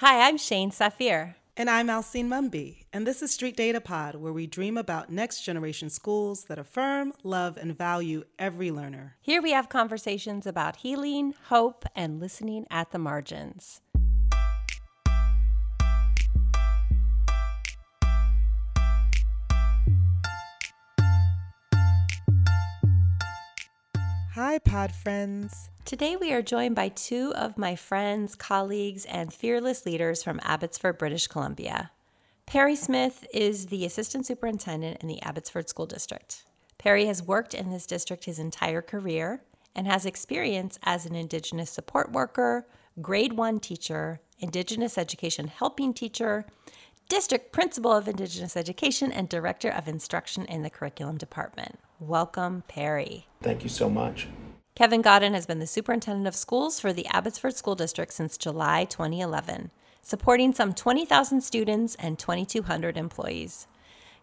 Hi, I'm Shane Safir. And I'm Alcine Mumby, and this is Street Data Pod, where we dream about next generation schools that affirm, love, and value every learner. Here we have conversations about healing, hope, and listening at the margins. Hi, Pod friends. Today we are joined by two of my friends, colleagues, and fearless leaders from Abbotsford, British Columbia. Perry Smith is the Assistant Superintendent in the Abbotsford School District. Perry has worked in this district his entire career and has experience as an Indigenous support worker, grade one teacher, Indigenous education helping teacher, district principal of Indigenous education, and director of instruction in the curriculum department. Welcome, Perry. Thank you so much. Kevin Godden has been the superintendent of schools for the Abbotsford School District since July 2011, supporting some 20,000 students and 2,200 employees.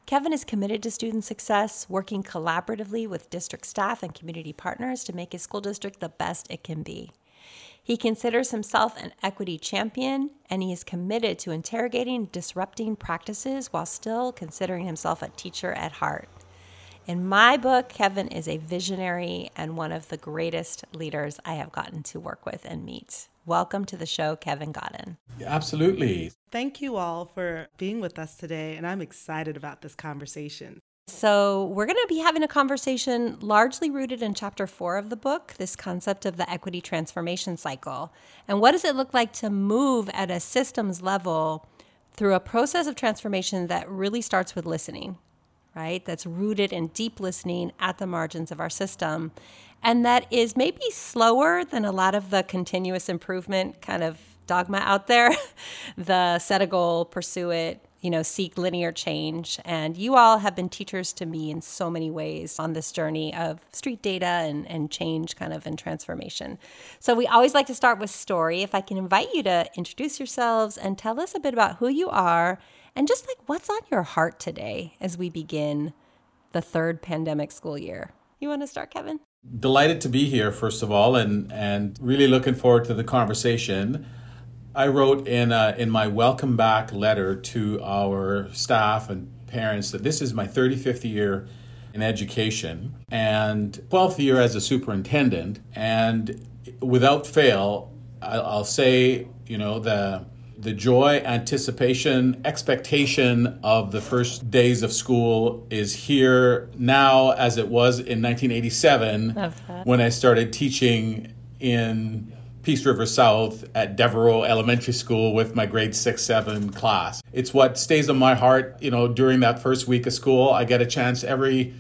Kevin is committed to student success, working collaboratively with district staff and community partners to make his school district the best it can be. He considers himself an equity champion, and he is committed to interrogating disrupting practices while still considering himself a teacher at heart. In my book, Kevin is a visionary and one of the greatest leaders I have gotten to work with and meet. Welcome to the show, Kevin Godden. Absolutely. Thank you all for being with us today, and I'm excited about this conversation. So, we're going to be having a conversation largely rooted in chapter four of the book this concept of the equity transformation cycle. And what does it look like to move at a systems level through a process of transformation that really starts with listening? Right? That's rooted in deep listening at the margins of our system. And that is maybe slower than a lot of the continuous improvement kind of dogma out there. the set a goal, pursue it, you know, seek linear change. And you all have been teachers to me in so many ways on this journey of street data and, and change kind of and transformation. So we always like to start with story. If I can invite you to introduce yourselves and tell us a bit about who you are and just like what's on your heart today as we begin the third pandemic school year. You want to start, Kevin? Delighted to be here, first of all, and, and really looking forward to the conversation. I wrote in, uh, in my welcome back letter to our staff and parents that this is my 35th year in education and 12th year as a superintendent. And without fail, I'll say, you know, the the joy, anticipation, expectation of the first days of school is here now as it was in 1987 when I started teaching in Peace River South at Devereux Elementary School with my grade 6 7 class. It's what stays on my heart, you know, during that first week of school. I get a chance every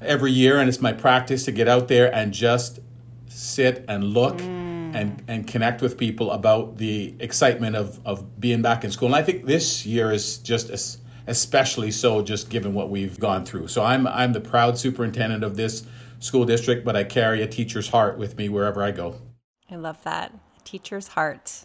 every year and it's my practice to get out there and just sit and look. Mm and and connect with people about the excitement of of being back in school. And I think this year is just as, especially so, just given what we've gone through. So I'm I'm the proud superintendent of this school district, but I carry a teacher's heart with me wherever I go. I love that teacher's heart.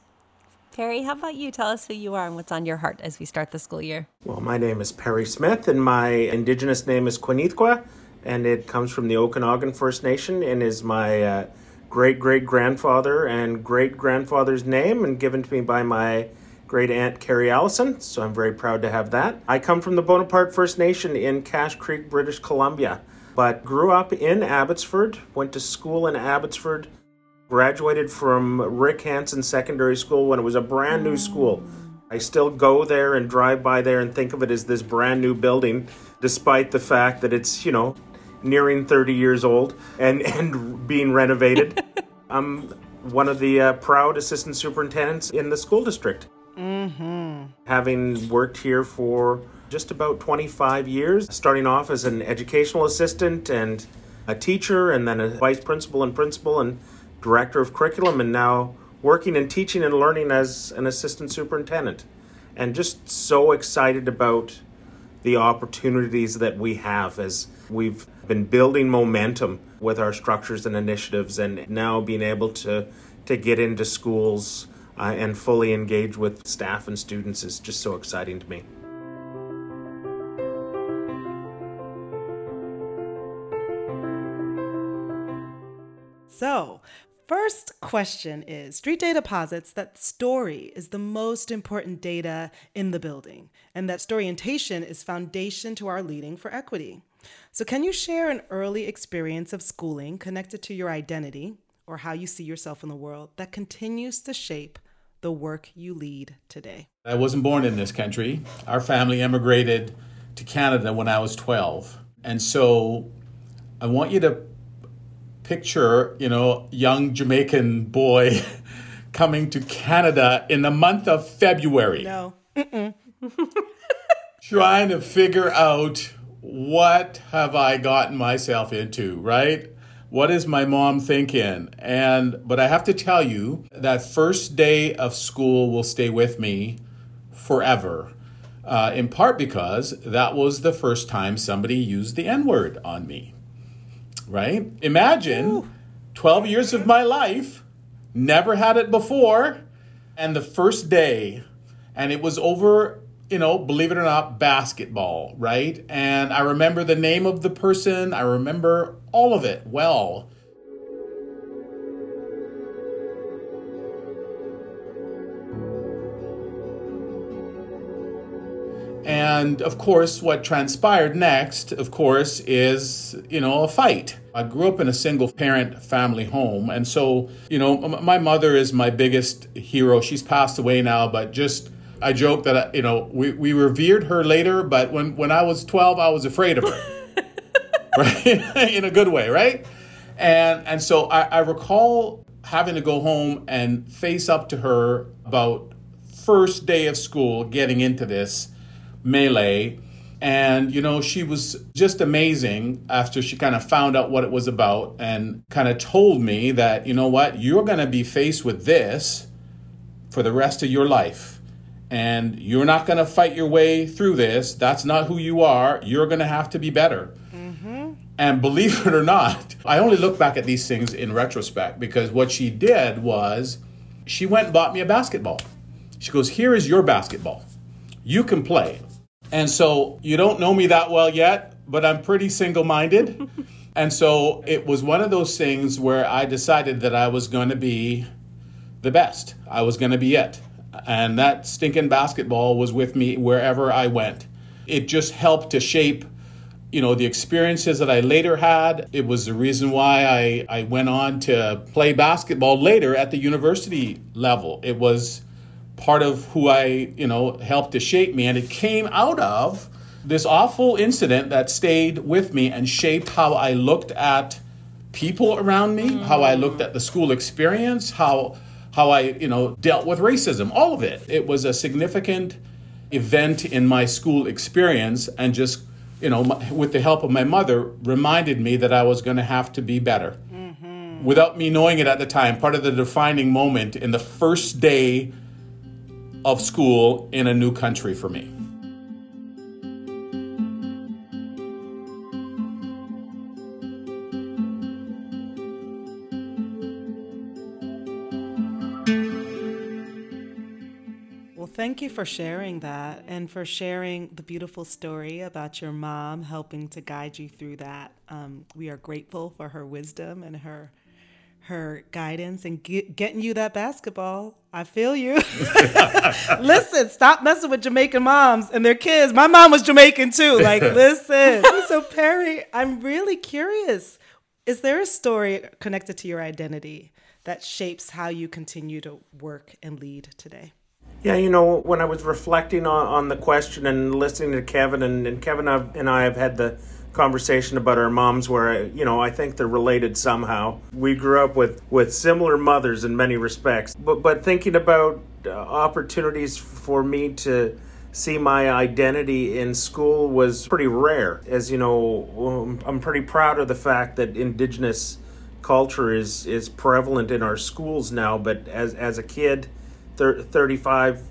Perry, how about you? Tell us who you are and what's on your heart as we start the school year. Well, my name is Perry Smith, and my indigenous name is Quinithqua, and it comes from the Okanagan First Nation and is my uh, great great grandfather and great grandfather's name and given to me by my great aunt Carrie Allison, so I'm very proud to have that. I come from the Bonaparte First Nation in Cache Creek, British Columbia, but grew up in Abbotsford, went to school in Abbotsford, graduated from Rick Hansen Secondary School when it was a brand new school. I still go there and drive by there and think of it as this brand new building, despite the fact that it's, you know, nearing 30 years old and, and being renovated. I'm one of the uh, proud assistant superintendents in the school district. Mm-hmm. Having worked here for just about 25 years, starting off as an educational assistant and a teacher, and then a vice principal and principal and director of curriculum, and now working and teaching and learning as an assistant superintendent. And just so excited about the opportunities that we have as we've been building momentum with our structures and initiatives, and now being able to to get into schools uh, and fully engage with staff and students is just so exciting to me. So, first question is Street Data posits that story is the most important data in the building, and that storyintation is foundation to our leading for equity. So, can you share an early experience of schooling connected to your identity or how you see yourself in the world that continues to shape the work you lead today? I wasn't born in this country. Our family immigrated to Canada when I was 12. And so I want you to picture, you know, young Jamaican boy coming to Canada in the month of February. No. trying to figure out what have I gotten myself into, right? What is my mom thinking? And but I have to tell you that first day of school will stay with me forever. Uh, in part because that was the first time somebody used the N word on me right? Imagine Ooh. 12 years of my life, never had it before, and the first day, and it was over, you know, believe it or not, basketball, right? And I remember the name of the person, I remember all of it well. And of course, what transpired next, of course, is, you know, a fight. I grew up in a single parent family home. And so, you know, my mother is my biggest hero. She's passed away now, but just, I joke that, you know, we, we revered her later, but when, when I was 12, I was afraid of her. right? in a good way, right? And, and so I, I recall having to go home and face up to her about first day of school getting into this melee. And, you know, she was just amazing after she kind of found out what it was about and kind of told me that, you know what, you're going to be faced with this for the rest of your life. And you're not going to fight your way through this. That's not who you are. You're going to have to be better. Mm-hmm. And believe it or not, I only look back at these things in retrospect because what she did was she went and bought me a basketball. She goes, Here is your basketball. You can play. And so you don't know me that well yet, but I'm pretty single minded. and so it was one of those things where I decided that I was going to be the best. I was going to be it. And that stinking basketball was with me wherever I went. It just helped to shape you know the experiences that i later had it was the reason why I, I went on to play basketball later at the university level it was part of who I, you know, helped to shape me. And it came out of this awful incident that stayed with me and shaped how I looked at people around me, mm. how I looked at the school experience, how how I, you know, dealt with racism, all of it. It was a significant event in my school experience and just, you know, with the help of my mother reminded me that I was going to have to be better. Mm-hmm. Without me knowing it at the time, part of the defining moment in the first day of school in a new country for me. Thank you for sharing that and for sharing the beautiful story about your mom helping to guide you through that. Um, we are grateful for her wisdom and her her guidance and get, getting you that basketball. I feel you. listen, stop messing with Jamaican moms and their kids. My mom was Jamaican too. Like, listen. so, Perry, I'm really curious. Is there a story connected to your identity that shapes how you continue to work and lead today? Yeah, you know, when I was reflecting on, on the question and listening to Kevin, and, and Kevin and I have had the conversation about our moms where you know I think they're related somehow. We grew up with with similar mothers in many respects. But but thinking about uh, opportunities for me to see my identity in school was pretty rare. As you know, um, I'm pretty proud of the fact that indigenous culture is is prevalent in our schools now, but as as a kid 35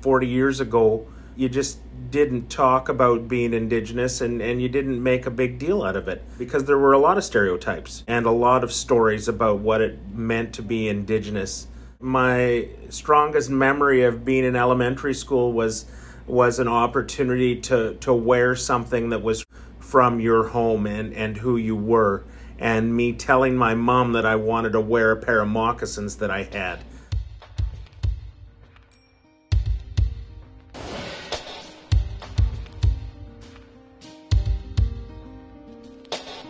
40 years ago, you just didn't talk about being indigenous and, and you didn't make a big deal out of it because there were a lot of stereotypes and a lot of stories about what it meant to be indigenous. My strongest memory of being in elementary school was was an opportunity to, to wear something that was from your home and, and who you were. and me telling my mom that I wanted to wear a pair of moccasins that I had.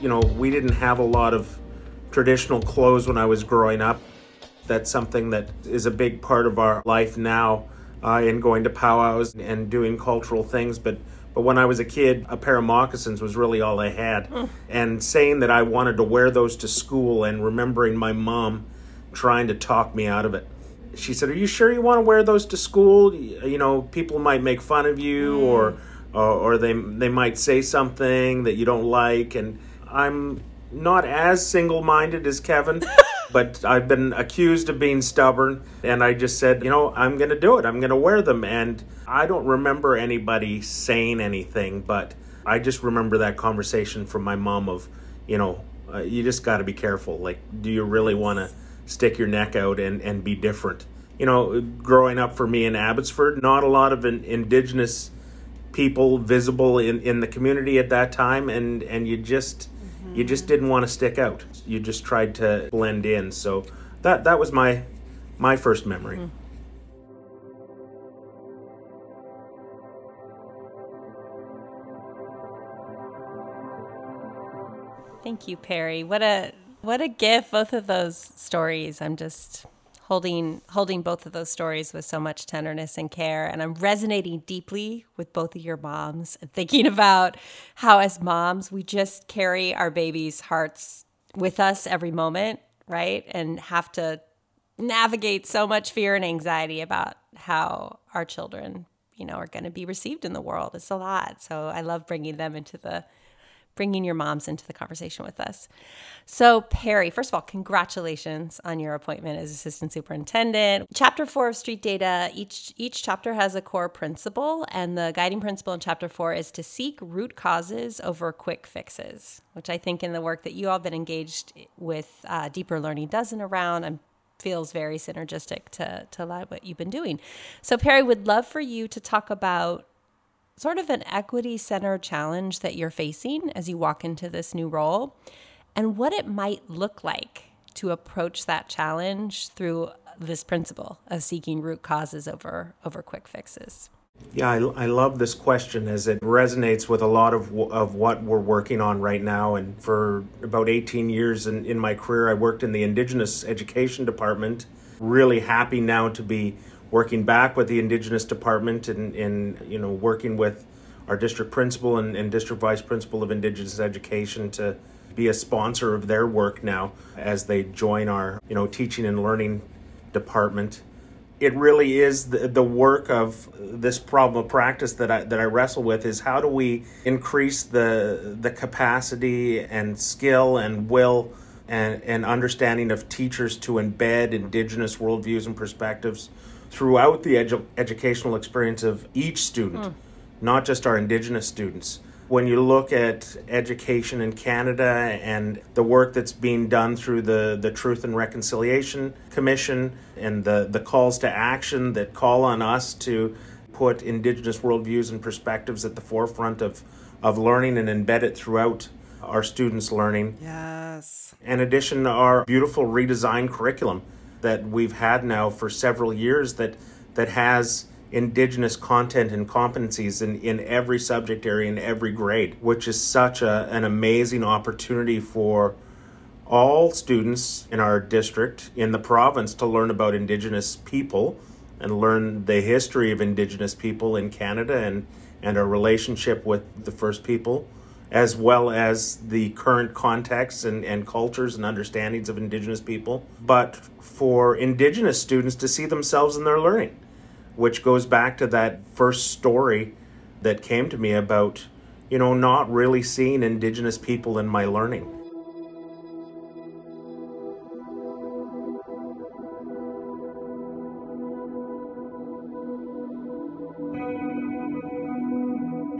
You know, we didn't have a lot of traditional clothes when I was growing up. That's something that is a big part of our life now uh, in going to powwows and doing cultural things. But but when I was a kid, a pair of moccasins was really all I had. And saying that I wanted to wear those to school and remembering my mom trying to talk me out of it. She said, "Are you sure you want to wear those to school? You know, people might make fun of you, or, or or they they might say something that you don't like." And I'm not as single-minded as Kevin, but I've been accused of being stubborn, and I just said, "You know, I'm going to do it. I'm going to wear them." And I don't remember anybody saying anything, but I just remember that conversation from my mom of, you know, uh, you just got to be careful. Like, do you really want to stick your neck out and, and be different? You know, growing up for me in Abbotsford, not a lot of in, indigenous people visible in, in the community at that time, and, and you just you just didn't want to stick out. You just tried to blend in. So that that was my my first memory. Hmm. Thank you, Perry. What a what a gift both of those stories. I'm just holding holding both of those stories with so much tenderness and care and I'm resonating deeply with both of your moms and thinking about how as moms we just carry our babies' hearts with us every moment, right? And have to navigate so much fear and anxiety about how our children, you know, are going to be received in the world. It's a lot. So I love bringing them into the bringing your moms into the conversation with us. So, Perry, first of all, congratulations on your appointment as assistant superintendent. Chapter 4 of Street Data, each each chapter has a core principle, and the guiding principle in chapter 4 is to seek root causes over quick fixes, which I think in the work that you all have been engaged with uh, Deeper Learning Dozen around, I'm feels very synergistic to, to what you've been doing. So, Perry, would love for you to talk about sort of an equity center challenge that you're facing as you walk into this new role and what it might look like to approach that challenge through this principle of seeking root causes over over quick fixes. Yeah, I, I love this question as it resonates with a lot of, of what we're working on right now. And for about 18 years in, in my career, I worked in the Indigenous Education Department. Really happy now to be working back with the Indigenous Department and, you know, working with our district principal and, and district vice principal of Indigenous Education to be a sponsor of their work now as they join our, you know, teaching and learning department. It really is the, the work of this problem of practice that I, that I wrestle with is how do we increase the the capacity and skill and will and, and understanding of teachers to embed indigenous worldviews and perspectives throughout the edu- educational experience of each student, hmm. not just our indigenous students when you look at education in Canada and the work that's being done through the, the Truth and Reconciliation Commission and the, the calls to action that call on us to put Indigenous worldviews and perspectives at the forefront of, of learning and embed it throughout our students' learning. Yes. In addition, to our beautiful redesigned curriculum that we've had now for several years that, that has indigenous content and competencies in, in every subject area in every grade which is such a, an amazing opportunity for all students in our district in the province to learn about indigenous people and learn the history of indigenous people in canada and, and our relationship with the first people as well as the current contexts and, and cultures and understandings of indigenous people but for indigenous students to see themselves in their learning which goes back to that first story that came to me about, you know, not really seeing Indigenous people in my learning.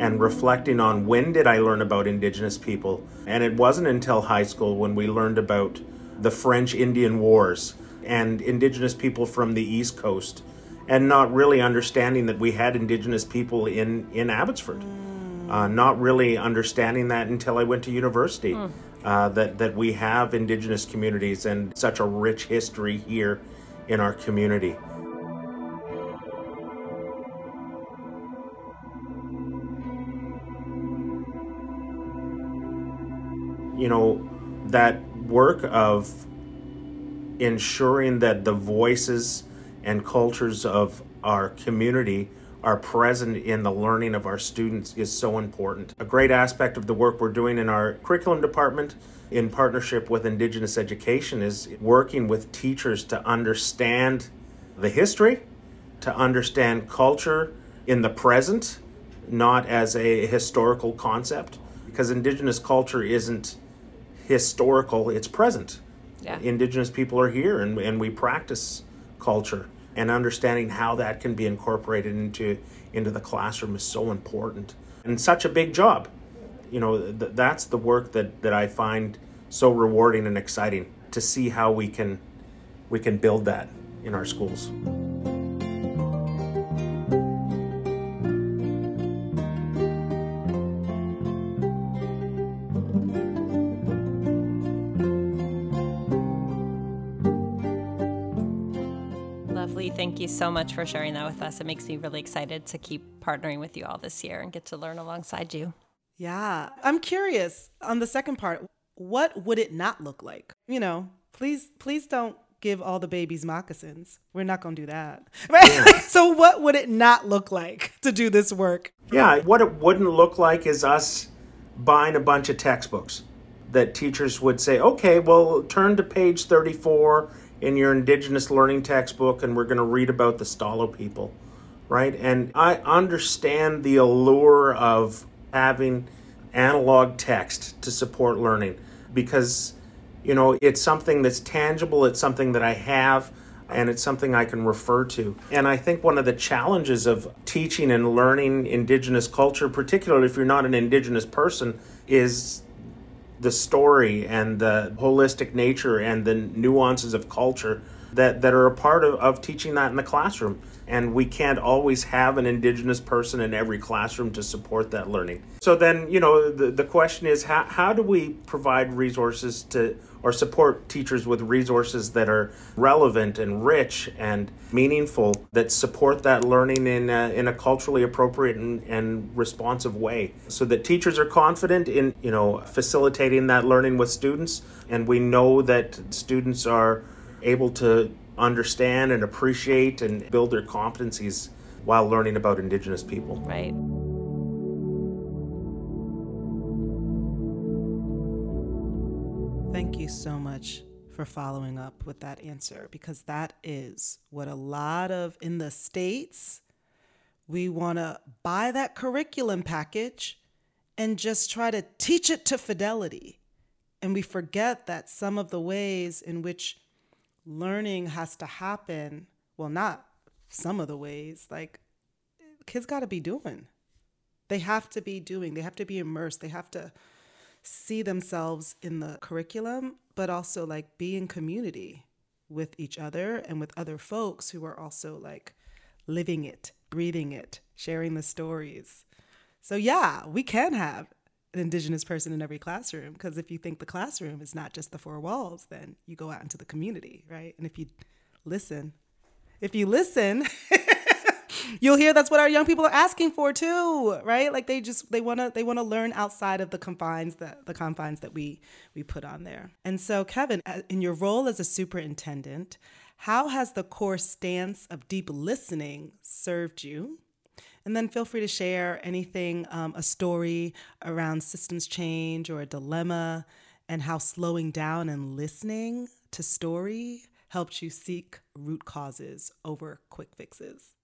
And reflecting on when did I learn about Indigenous people. And it wasn't until high school when we learned about the French Indian Wars and Indigenous people from the East Coast and not really understanding that we had indigenous people in in Abbotsford. Uh, not really understanding that until I went to university. uh, that, that we have Indigenous communities and such a rich history here in our community. You know, that work of ensuring that the voices and cultures of our community are present in the learning of our students is so important. A great aspect of the work we're doing in our curriculum department in partnership with Indigenous Education is working with teachers to understand the history, to understand culture in the present, not as a historical concept, because Indigenous culture isn't historical, it's present. Yeah. Indigenous people are here and, and we practice culture and understanding how that can be incorporated into into the classroom is so important and such a big job you know th- that's the work that that i find so rewarding and exciting to see how we can we can build that in our schools so much for sharing that with us. It makes me really excited to keep partnering with you all this year and get to learn alongside you. Yeah. I'm curious on the second part, what would it not look like? You know, please, please don't give all the babies moccasins. We're not going to do that. Right? Yeah. so, what would it not look like to do this work? Yeah, what it wouldn't look like is us buying a bunch of textbooks that teachers would say, okay, well, turn to page 34 in your Indigenous learning textbook and we're going to read about the Stalo people, right? And I understand the allure of having analog text to support learning because, you know, it's something that's tangible, it's something that I have. And it's something I can refer to. And I think one of the challenges of teaching and learning Indigenous culture, particularly if you're not an Indigenous person, is the story and the holistic nature and the nuances of culture that, that are a part of, of teaching that in the classroom. And we can't always have an Indigenous person in every classroom to support that learning. So then, you know, the, the question is how, how do we provide resources to or support teachers with resources that are relevant and rich and meaningful that support that learning in a, in a culturally appropriate and, and responsive way. So that teachers are confident in you know facilitating that learning with students. And we know that students are able to understand and appreciate and build their competencies while learning about indigenous people. Right so much for following up with that answer because that is what a lot of in the States, we want to buy that curriculum package and just try to teach it to fidelity. And we forget that some of the ways in which learning has to happen, well, not some of the ways, like kids got to be doing. They have to be doing, they have to be immersed, they have to see themselves in the curriculum, but also like be in community with each other and with other folks who are also like living it, breathing it, sharing the stories. So, yeah, we can have an Indigenous person in every classroom because if you think the classroom is not just the four walls, then you go out into the community, right? And if you listen, if you listen, you'll hear that's what our young people are asking for too, right? Like they just they want to they want to learn outside of the confines that the confines that we we put on there. And so Kevin, in your role as a superintendent, how has the core stance of deep listening served you? And then feel free to share anything, um, a story around systems change or a dilemma, and how slowing down and listening to story helped you seek root causes over quick fixes.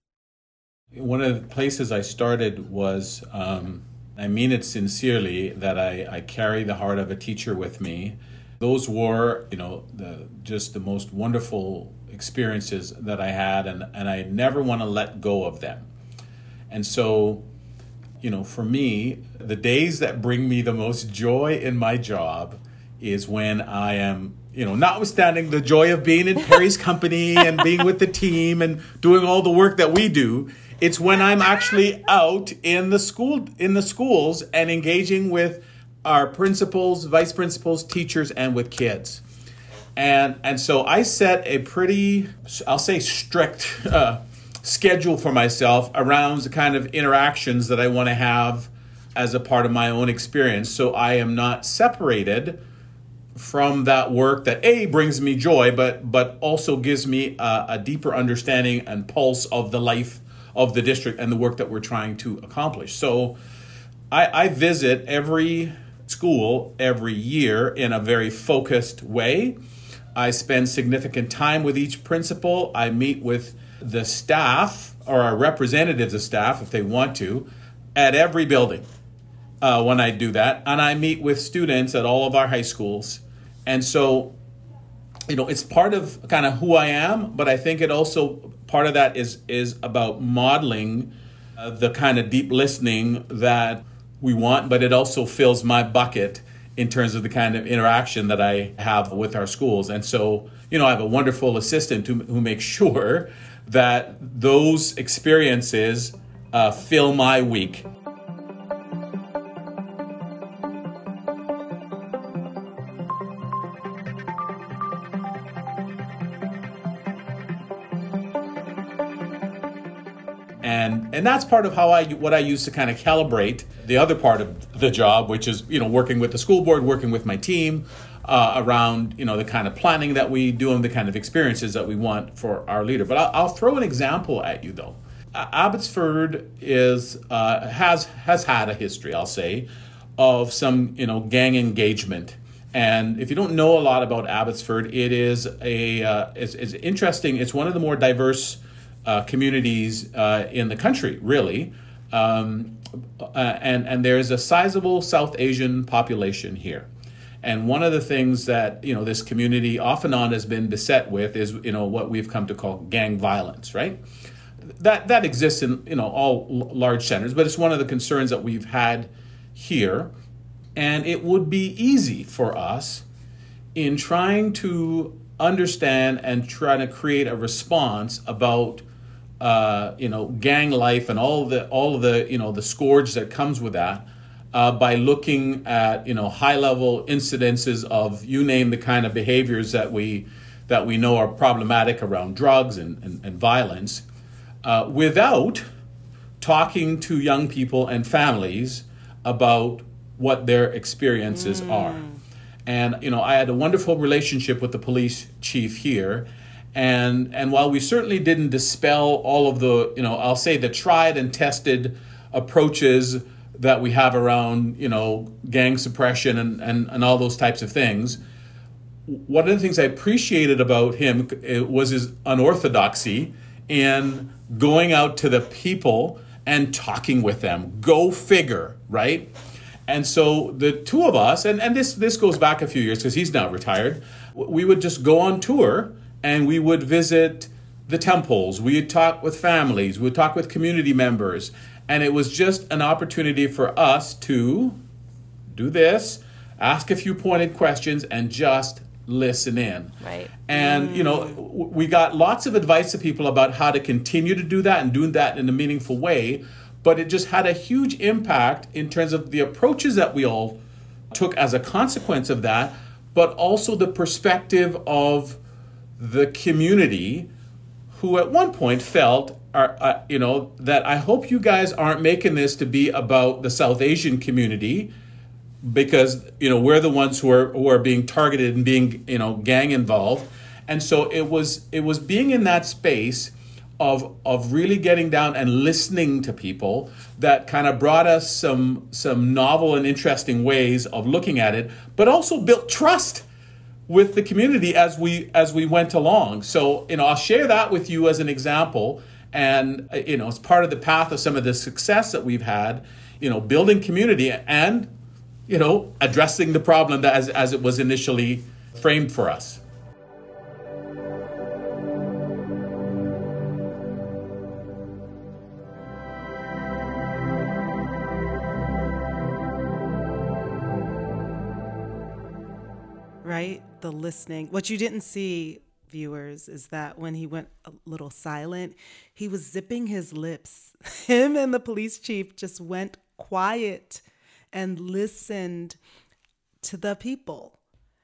One of the places I started was, um, I mean it sincerely, that I, I carry the heart of a teacher with me. Those were, you know, the, just the most wonderful experiences that I had, and, and I never want to let go of them. And so, you know, for me, the days that bring me the most joy in my job is when I am, you know, notwithstanding the joy of being in Perry's company and being with the team and doing all the work that we do, it's when I'm actually out in the school in the schools and engaging with our principals, vice principals, teachers, and with kids. And, and so I set a pretty, I'll say, strict uh, schedule for myself around the kind of interactions that I want to have as a part of my own experience. So I am not separated from that work that a brings me joy, but but also gives me a, a deeper understanding and pulse of the life of the district and the work that we're trying to accomplish. So I, I visit every school every year in a very focused way. I spend significant time with each principal. I meet with the staff or our representatives of staff, if they want to, at every building uh, when I do that. And I meet with students at all of our high schools. And so, you know, it's part of kind of who I am, but I think it also part of that is is about modeling uh, the kind of deep listening that we want, but it also fills my bucket in terms of the kind of interaction that I have with our schools. And so, you know, I have a wonderful assistant who, who makes sure that those experiences uh, fill my week. And that's part of how I what I use to kind of calibrate the other part of the job, which is you know working with the school board, working with my team uh, around you know the kind of planning that we do and the kind of experiences that we want for our leader. But I'll, I'll throw an example at you though. Abbotsford is uh, has has had a history, I'll say, of some you know gang engagement. And if you don't know a lot about Abbotsford, it is a uh, it's, it's interesting. It's one of the more diverse uh, communities uh, in the country, really. Um, uh, and, and there's a sizable South Asian population here. And one of the things that you know this community off and on has been beset with is you know what we've come to call gang violence, right? That that exists in you know all large centers, but it's one of the concerns that we've had here. And it would be easy for us in trying to understand and try to create a response about uh, you know, gang life and all the all of the you know the scourge that comes with that. Uh, by looking at you know high level incidences of you name the kind of behaviors that we that we know are problematic around drugs and, and, and violence, uh, without talking to young people and families about what their experiences mm. are. And you know, I had a wonderful relationship with the police chief here, and and while we certainly didn't dispel all of the you know I'll say the tried and tested approaches that we have around you know gang suppression and and, and all those types of things one of the things I appreciated about him eh, was his unorthodoxy in going out to the people and talking with them. Go figure, right? And so the two of us, and, and this this goes back a few years because he's now retired, we would just go on tour and we would visit the temples. We would talk with families. We would talk with community members. And it was just an opportunity for us to do this, ask a few pointed questions, and just listen in. Right. And, you know, we got lots of advice to people about how to continue to do that and doing that in a meaningful way. But it just had a huge impact in terms of the approaches that we all took as a consequence of that, but also the perspective of the community who at one point felt are, uh, you know that I hope you guys aren't making this to be about the South Asian community because you know we're the ones who are who are being targeted and being you know gang involved. And so it was it was being in that space of of really getting down and listening to people that kind of brought us some some novel and interesting ways of looking at it but also built trust with the community as we as we went along. So you know, I'll share that with you as an example, and you know, it's part of the path of some of the success that we've had. You know, building community and you know addressing the problem that as as it was initially framed for us. right? The listening. What you didn't see, viewers, is that when he went a little silent, he was zipping his lips. Him and the police chief just went quiet and listened to the people.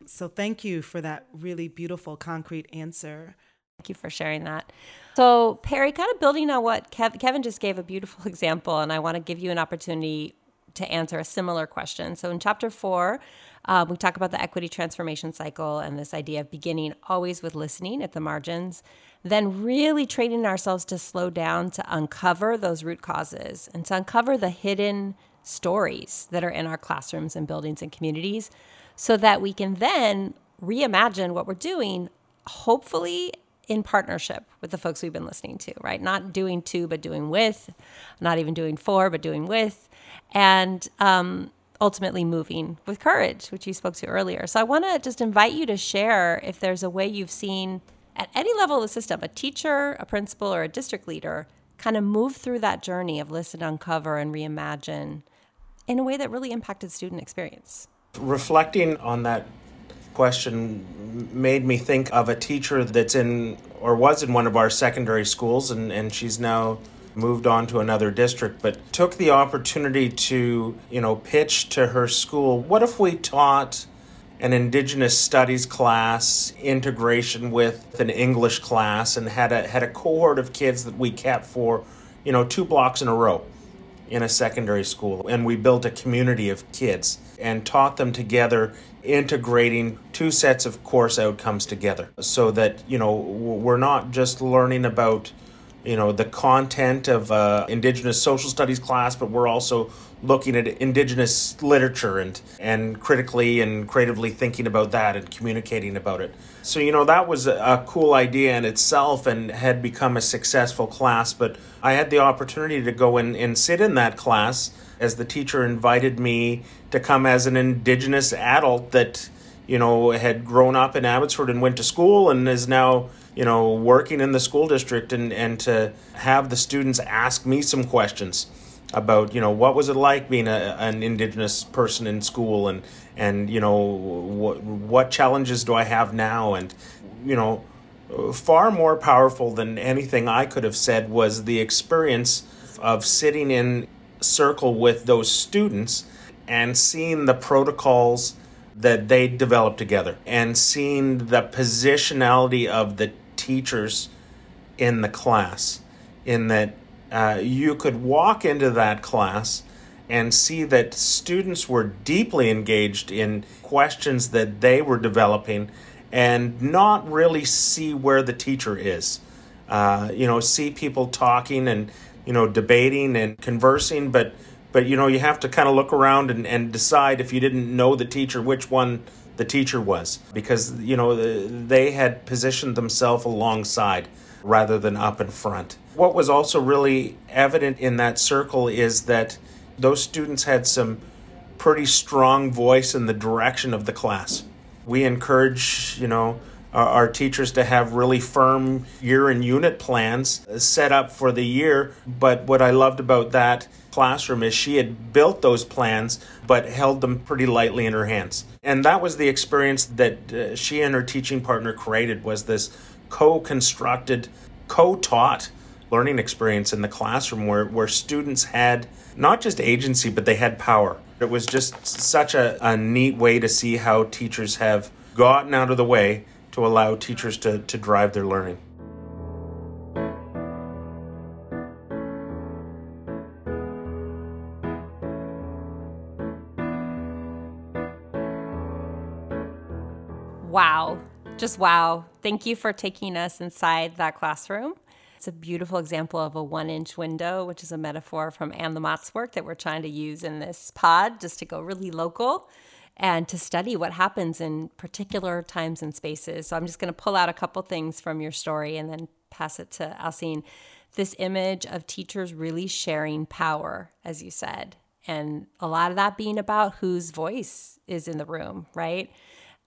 So thank you for that really beautiful, concrete answer. Thank you for sharing that. So, Perry, kind of building on what Kev- Kevin just gave a beautiful example, and I want to give you an opportunity to answer a similar question. So, in chapter four, uh, we talk about the equity transformation cycle and this idea of beginning always with listening at the margins, then really training ourselves to slow down to uncover those root causes and to uncover the hidden stories that are in our classrooms and buildings and communities so that we can then reimagine what we're doing, hopefully in partnership with the folks we've been listening to, right? Not doing to, but doing with, not even doing for, but doing with. And um, ultimately moving with courage, which you spoke to earlier. So I want to just invite you to share if there's a way you've seen at any level of the system, a teacher, a principal, or a district leader, kind of move through that journey of listen, uncover, and reimagine in a way that really impacted student experience. Reflecting on that question made me think of a teacher that's in or was in one of our secondary schools, and, and she's now moved on to another district, but took the opportunity to, you know, pitch to her school. What if we taught an Indigenous studies class integration with an English class and had a had a cohort of kids that we kept for, you know, two blocks in a row in a secondary school? And we built a community of kids and taught them together integrating two sets of course outcomes together so that you know we're not just learning about you know the content of uh, indigenous social studies class but we're also looking at indigenous literature and and critically and creatively thinking about that and communicating about it. So you know that was a, cool idea in itself and had become a successful class but i had the opportunity to go and, and sit in that class as the teacher invited me to come as an indigenous adult that you know had grown up in abbotsford and went to school and is now you know, working in the school district and, and to have the students ask me some questions about, you know, what was it like being a, an Indigenous person in school and, and you know, what, what challenges do I have now? And, you know, far more powerful than anything I could have said was the experience of sitting in circle with those students and seeing the protocols that they developed together and seeing the positionality of the teachers in the class, in that uh, you could walk into that class and see that students were deeply engaged in questions that they were developing and not really see where the teacher is. Uh, you know, see people talking and, you know, debating and conversing, but but you know, you have to kind of look around and, and decide if you didn't know the teacher, which one the teacher was because you know they had positioned themselves alongside rather than up in front. What was also really evident in that circle is that those students had some pretty strong voice in the direction of the class. We encourage, you know, our, our teachers to have really firm year and unit plans set up for the year, but what I loved about that classroom is she had built those plans but held them pretty lightly in her hands. And that was the experience that uh, she and her teaching partner created was this co-constructed, co-taught learning experience in the classroom where, where students had not just agency but they had power. It was just such a, a neat way to see how teachers have gotten out of the way to allow teachers to, to drive their learning. Wow. Just wow. Thank you for taking us inside that classroom. It's a beautiful example of a one inch window, which is a metaphor from Anne Lamott's work that we're trying to use in this pod just to go really local and to study what happens in particular times and spaces. So I'm just going to pull out a couple things from your story and then pass it to Alcine. This image of teachers really sharing power, as you said, and a lot of that being about whose voice is in the room, right?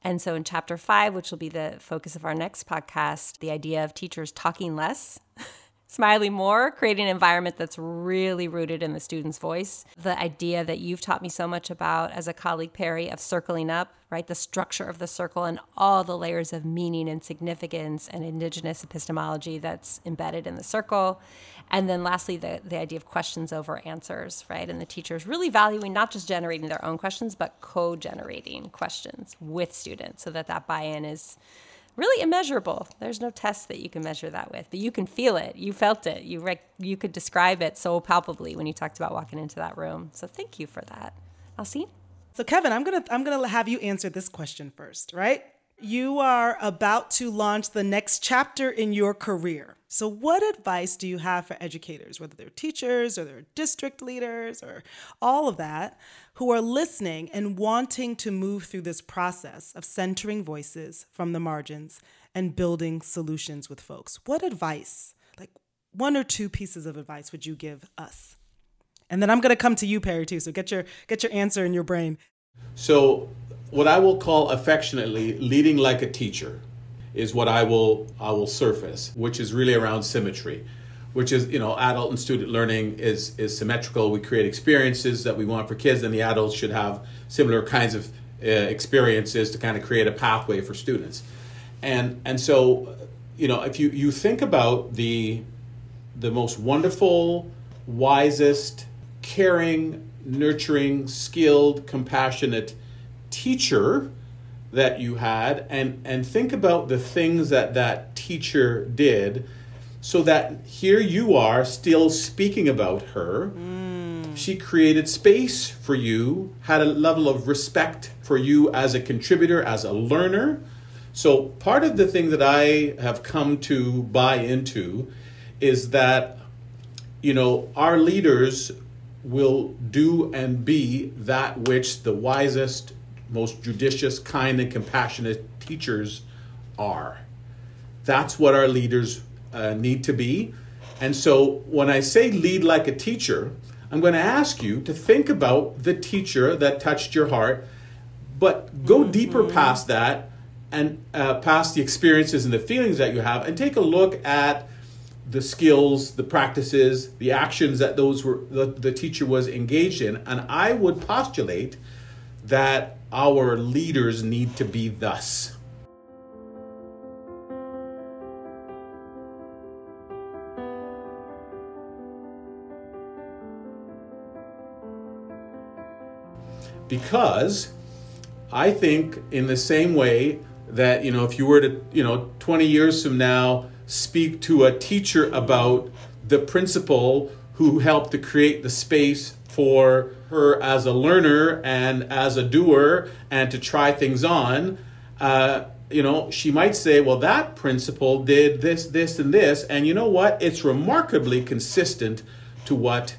And so in chapter five, which will be the focus of our next podcast, the idea of teachers talking less Smiley Moore, creating an environment that's really rooted in the student's voice. The idea that you've taught me so much about as a colleague, Perry, of circling up, right? The structure of the circle and all the layers of meaning and significance and indigenous epistemology that's embedded in the circle. And then lastly, the, the idea of questions over answers, right? And the teachers really valuing not just generating their own questions, but co generating questions with students so that that buy in is really immeasurable. There's no test that you can measure that with, but you can feel it. You felt it. You rec- you could describe it so palpably when you talked about walking into that room. So thank you for that. Alcine? So Kevin, I'm to I'm to have you answer this question first, right? You are about to launch the next chapter in your career. So, what advice do you have for educators, whether they're teachers or they're district leaders or all of that, who are listening and wanting to move through this process of centering voices from the margins and building solutions with folks? What advice, like one or two pieces of advice, would you give us? And then I'm going to come to you, Perry, too. So get your get your answer in your brain. So what I will call affectionately leading like a teacher is what I will I will surface, which is really around symmetry, which is you know adult and student learning is is symmetrical. We create experiences that we want for kids, and the adults should have similar kinds of uh, experiences to kind of create a pathway for students, and and so you know if you you think about the the most wonderful, wisest, caring, nurturing, skilled, compassionate teacher that you had and and think about the things that that teacher did so that here you are still speaking about her mm. she created space for you had a level of respect for you as a contributor as a learner so part of the thing that i have come to buy into is that you know our leaders will do and be that which the wisest most judicious, kind, and compassionate teachers are. That's what our leaders uh, need to be. And so when I say lead like a teacher, I'm going to ask you to think about the teacher that touched your heart, but go mm-hmm. deeper past that and uh, past the experiences and the feelings that you have, and take a look at the skills, the practices, the actions that those were the, the teacher was engaged in. And I would postulate that our leaders need to be thus. Because I think, in the same way that, you know, if you were to, you know, 20 years from now speak to a teacher about the principal who helped to create the space for her as a learner and as a doer and to try things on, uh, you know, she might say, well, that principal did this, this, and this. And you know what? It's remarkably consistent to what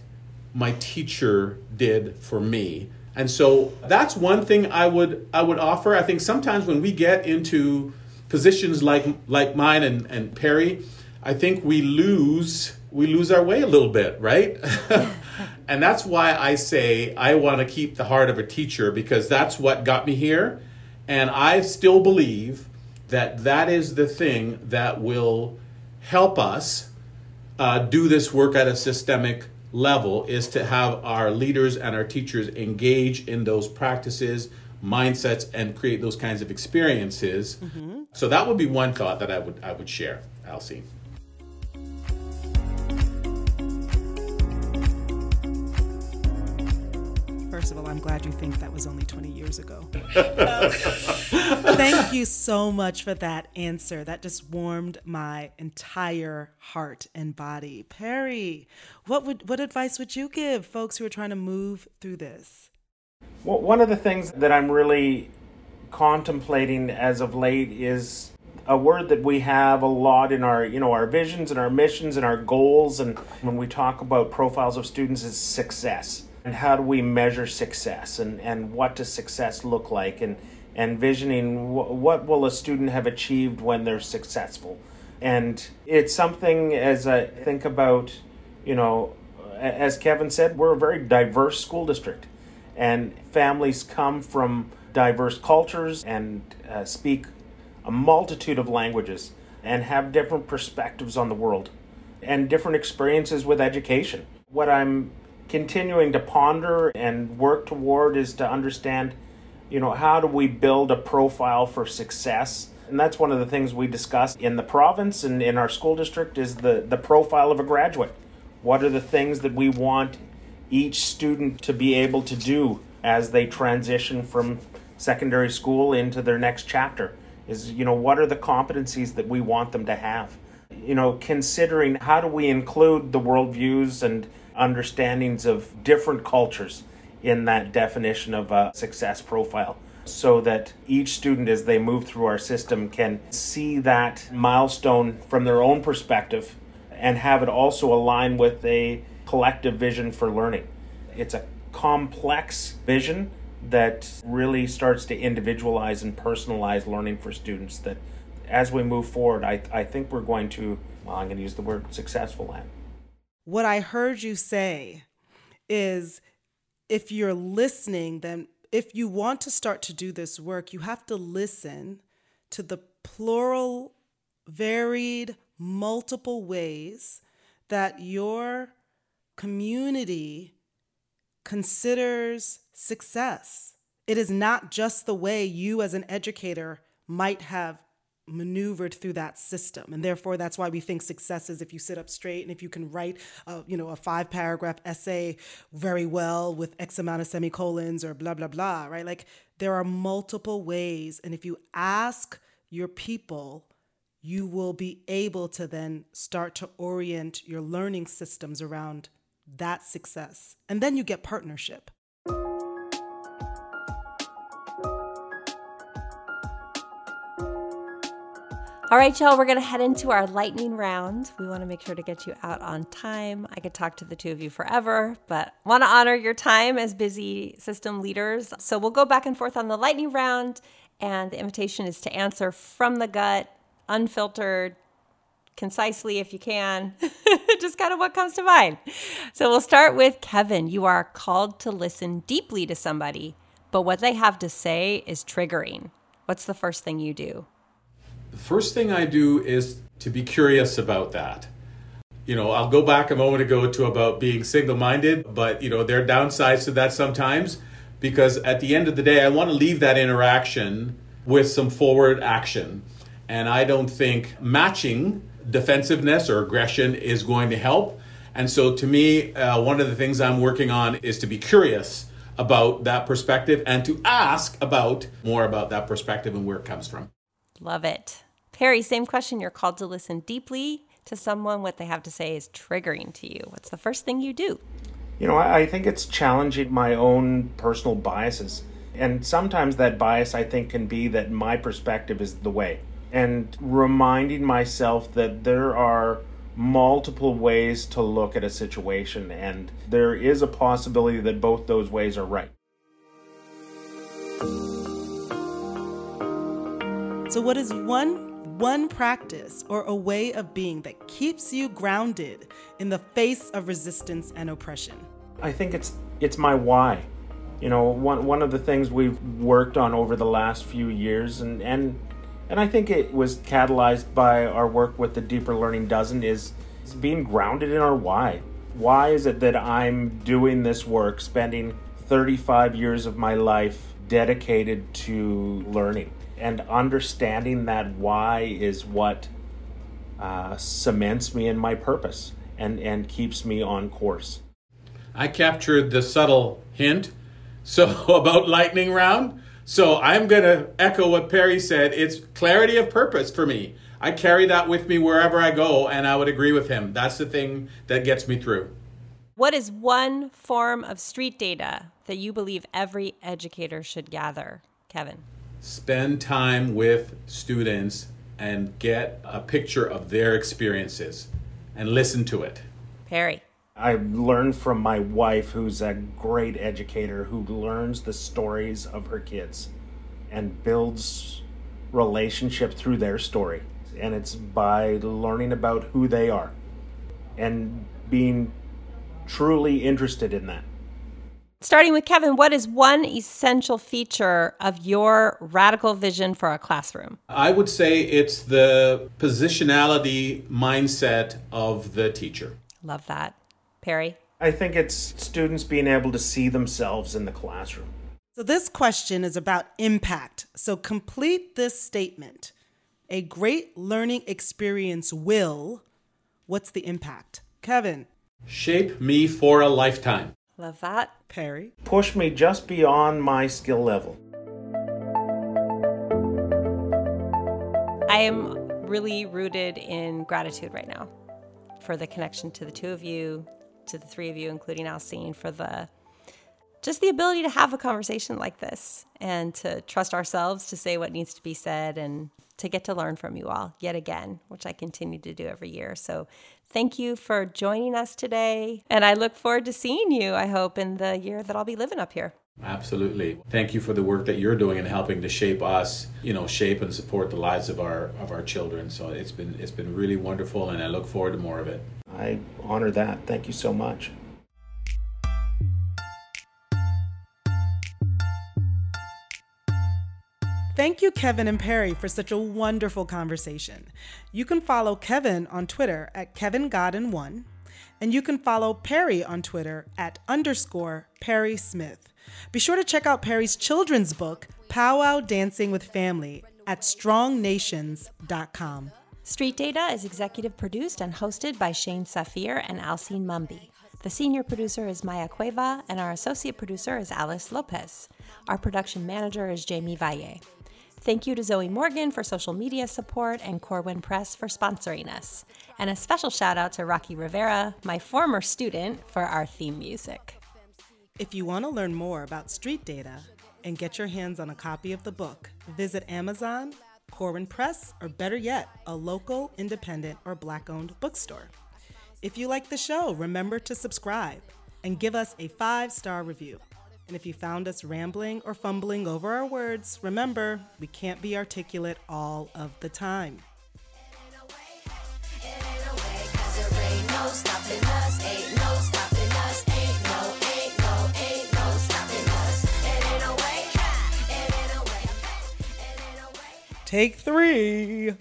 my teacher did for me. And so that's one thing I would I would offer. I think sometimes when we get into positions like like mine and, and Perry, I think we lose we lose our way a little bit, right? and that's why I say I want to keep the heart of a teacher because that's what got me here. And I still believe that that is the thing that will help us uh, do this work at a systemic level is to have our leaders and our teachers engage in those practices mindsets and create those kinds of experiences mm-hmm. so that would be one thought that i would i would share alcine First of all, I'm glad you think that was only 20 years ago. thank you so much for that answer. That just warmed my entire heart and body. Perry, what would what advice would you give folks who are trying to move through this? Well, one of the things that I'm really contemplating as of late is a word that we have a lot in our you know our visions and our missions and our goals and when we talk about profiles of students is success and how do we measure success and, and what does success look like and, and visioning wh- what will a student have achieved when they're successful and it's something as i think about you know as kevin said we're a very diverse school district and families come from diverse cultures and uh, speak a multitude of languages and have different perspectives on the world and different experiences with education. What I'm continuing to ponder and work toward is to understand, you know, how do we build a profile for success? And that's one of the things we discuss in the province and in our school district is the, the profile of a graduate. What are the things that we want each student to be able to do as they transition from secondary school into their next chapter? Is, you know, what are the competencies that we want them to have? You know, considering how do we include the worldviews and understandings of different cultures in that definition of a success profile so that each student as they move through our system can see that milestone from their own perspective and have it also align with a collective vision for learning. It's a complex vision that really starts to individualize and personalize learning for students that as we move forward, I, I think we're going to, well, I'm going to use the word successful at. What I heard you say is if you're listening, then if you want to start to do this work, you have to listen to the plural, varied, multiple ways that your community considers success. It is not just the way you, as an educator, might have maneuvered through that system. And therefore that's why we think success is if you sit up straight and if you can write a, you know a five paragraph essay very well with x amount of semicolons or blah blah blah right? Like there are multiple ways. And if you ask your people you will be able to then start to orient your learning systems around that success. And then you get partnership All right, y'all, we're going to head into our lightning round. We want to make sure to get you out on time. I could talk to the two of you forever, but want to honor your time as busy system leaders. So we'll go back and forth on the lightning round, and the invitation is to answer from the gut, unfiltered, concisely if you can, just kind of what comes to mind. So we'll start with Kevin. You are called to listen deeply to somebody, but what they have to say is triggering. What's the first thing you do? The first thing I do is to be curious about that. You know, I'll go back a moment ago to about being single minded, but, you know, there are downsides to that sometimes because at the end of the day, I want to leave that interaction with some forward action. And I don't think matching defensiveness or aggression is going to help. And so, to me, uh, one of the things I'm working on is to be curious about that perspective and to ask about more about that perspective and where it comes from. Love it. Perry, same question. You're called to listen deeply to someone. What they have to say is triggering to you. What's the first thing you do? You know, I think it's challenging my own personal biases. And sometimes that bias, I think, can be that my perspective is the way. And reminding myself that there are multiple ways to look at a situation, and there is a possibility that both those ways are right. So, what is one one practice or a way of being that keeps you grounded in the face of resistance and oppression? I think it's it's my why. You know, one one of the things we've worked on over the last few years and and and I think it was catalyzed by our work with the Deeper Learning Dozen is, is being grounded in our why. Why is it that I'm doing this work, spending 35 years of my life dedicated to learning? And understanding that why is what uh, cements me in my purpose and, and keeps me on course. I captured the subtle hint. So about lightning round. So I'm going to echo what Perry said. It's clarity of purpose for me. I carry that with me wherever I go, and I would agree with him. That's the thing that gets me through. What is one form of street data that you believe every educator should gather, Kevin? Spend time with students and get a picture of their experiences and listen to it. Perry. I learned from my wife, who's a great educator, who learns the stories of her kids and builds relationship through their story. And it's by learning about who they are and being truly interested in that. Starting with Kevin, what is one essential feature of your radical vision for a classroom? I would say it's the positionality mindset of the teacher. Love that. Perry? I think it's students being able to see themselves in the classroom. So, this question is about impact. So, complete this statement A great learning experience will. What's the impact? Kevin, Shape me for a lifetime. Love that. Perry, Push me just beyond my skill level. I am really rooted in gratitude right now for the connection to the two of you, to the three of you, including Alcine, for the just the ability to have a conversation like this and to trust ourselves to say what needs to be said and to get to learn from you all yet again, which I continue to do every year. So thank you for joining us today. And I look forward to seeing you, I hope, in the year that I'll be living up here. Absolutely. Thank you for the work that you're doing and helping to shape us, you know, shape and support the lives of our of our children. So it's been it's been really wonderful and I look forward to more of it. I honor that. Thank you so much. Thank you, Kevin and Perry, for such a wonderful conversation. You can follow Kevin on Twitter at KevinGodden1, and you can follow Perry on Twitter at underscore Perry Smith. Be sure to check out Perry's children's book, Powwow Dancing with Family, at strongnations.com. Street Data is executive produced and hosted by Shane Safir and Alcine Mumby. The senior producer is Maya Cueva, and our associate producer is Alice Lopez. Our production manager is Jamie Valle. Thank you to Zoe Morgan for social media support and Corwin Press for sponsoring us. And a special shout out to Rocky Rivera, my former student, for our theme music. If you want to learn more about street data and get your hands on a copy of the book, visit Amazon, Corwin Press, or better yet, a local, independent, or black owned bookstore. If you like the show, remember to subscribe and give us a five star review. And if you found us rambling or fumbling over our words, remember, we can't be articulate all of the time. Take three.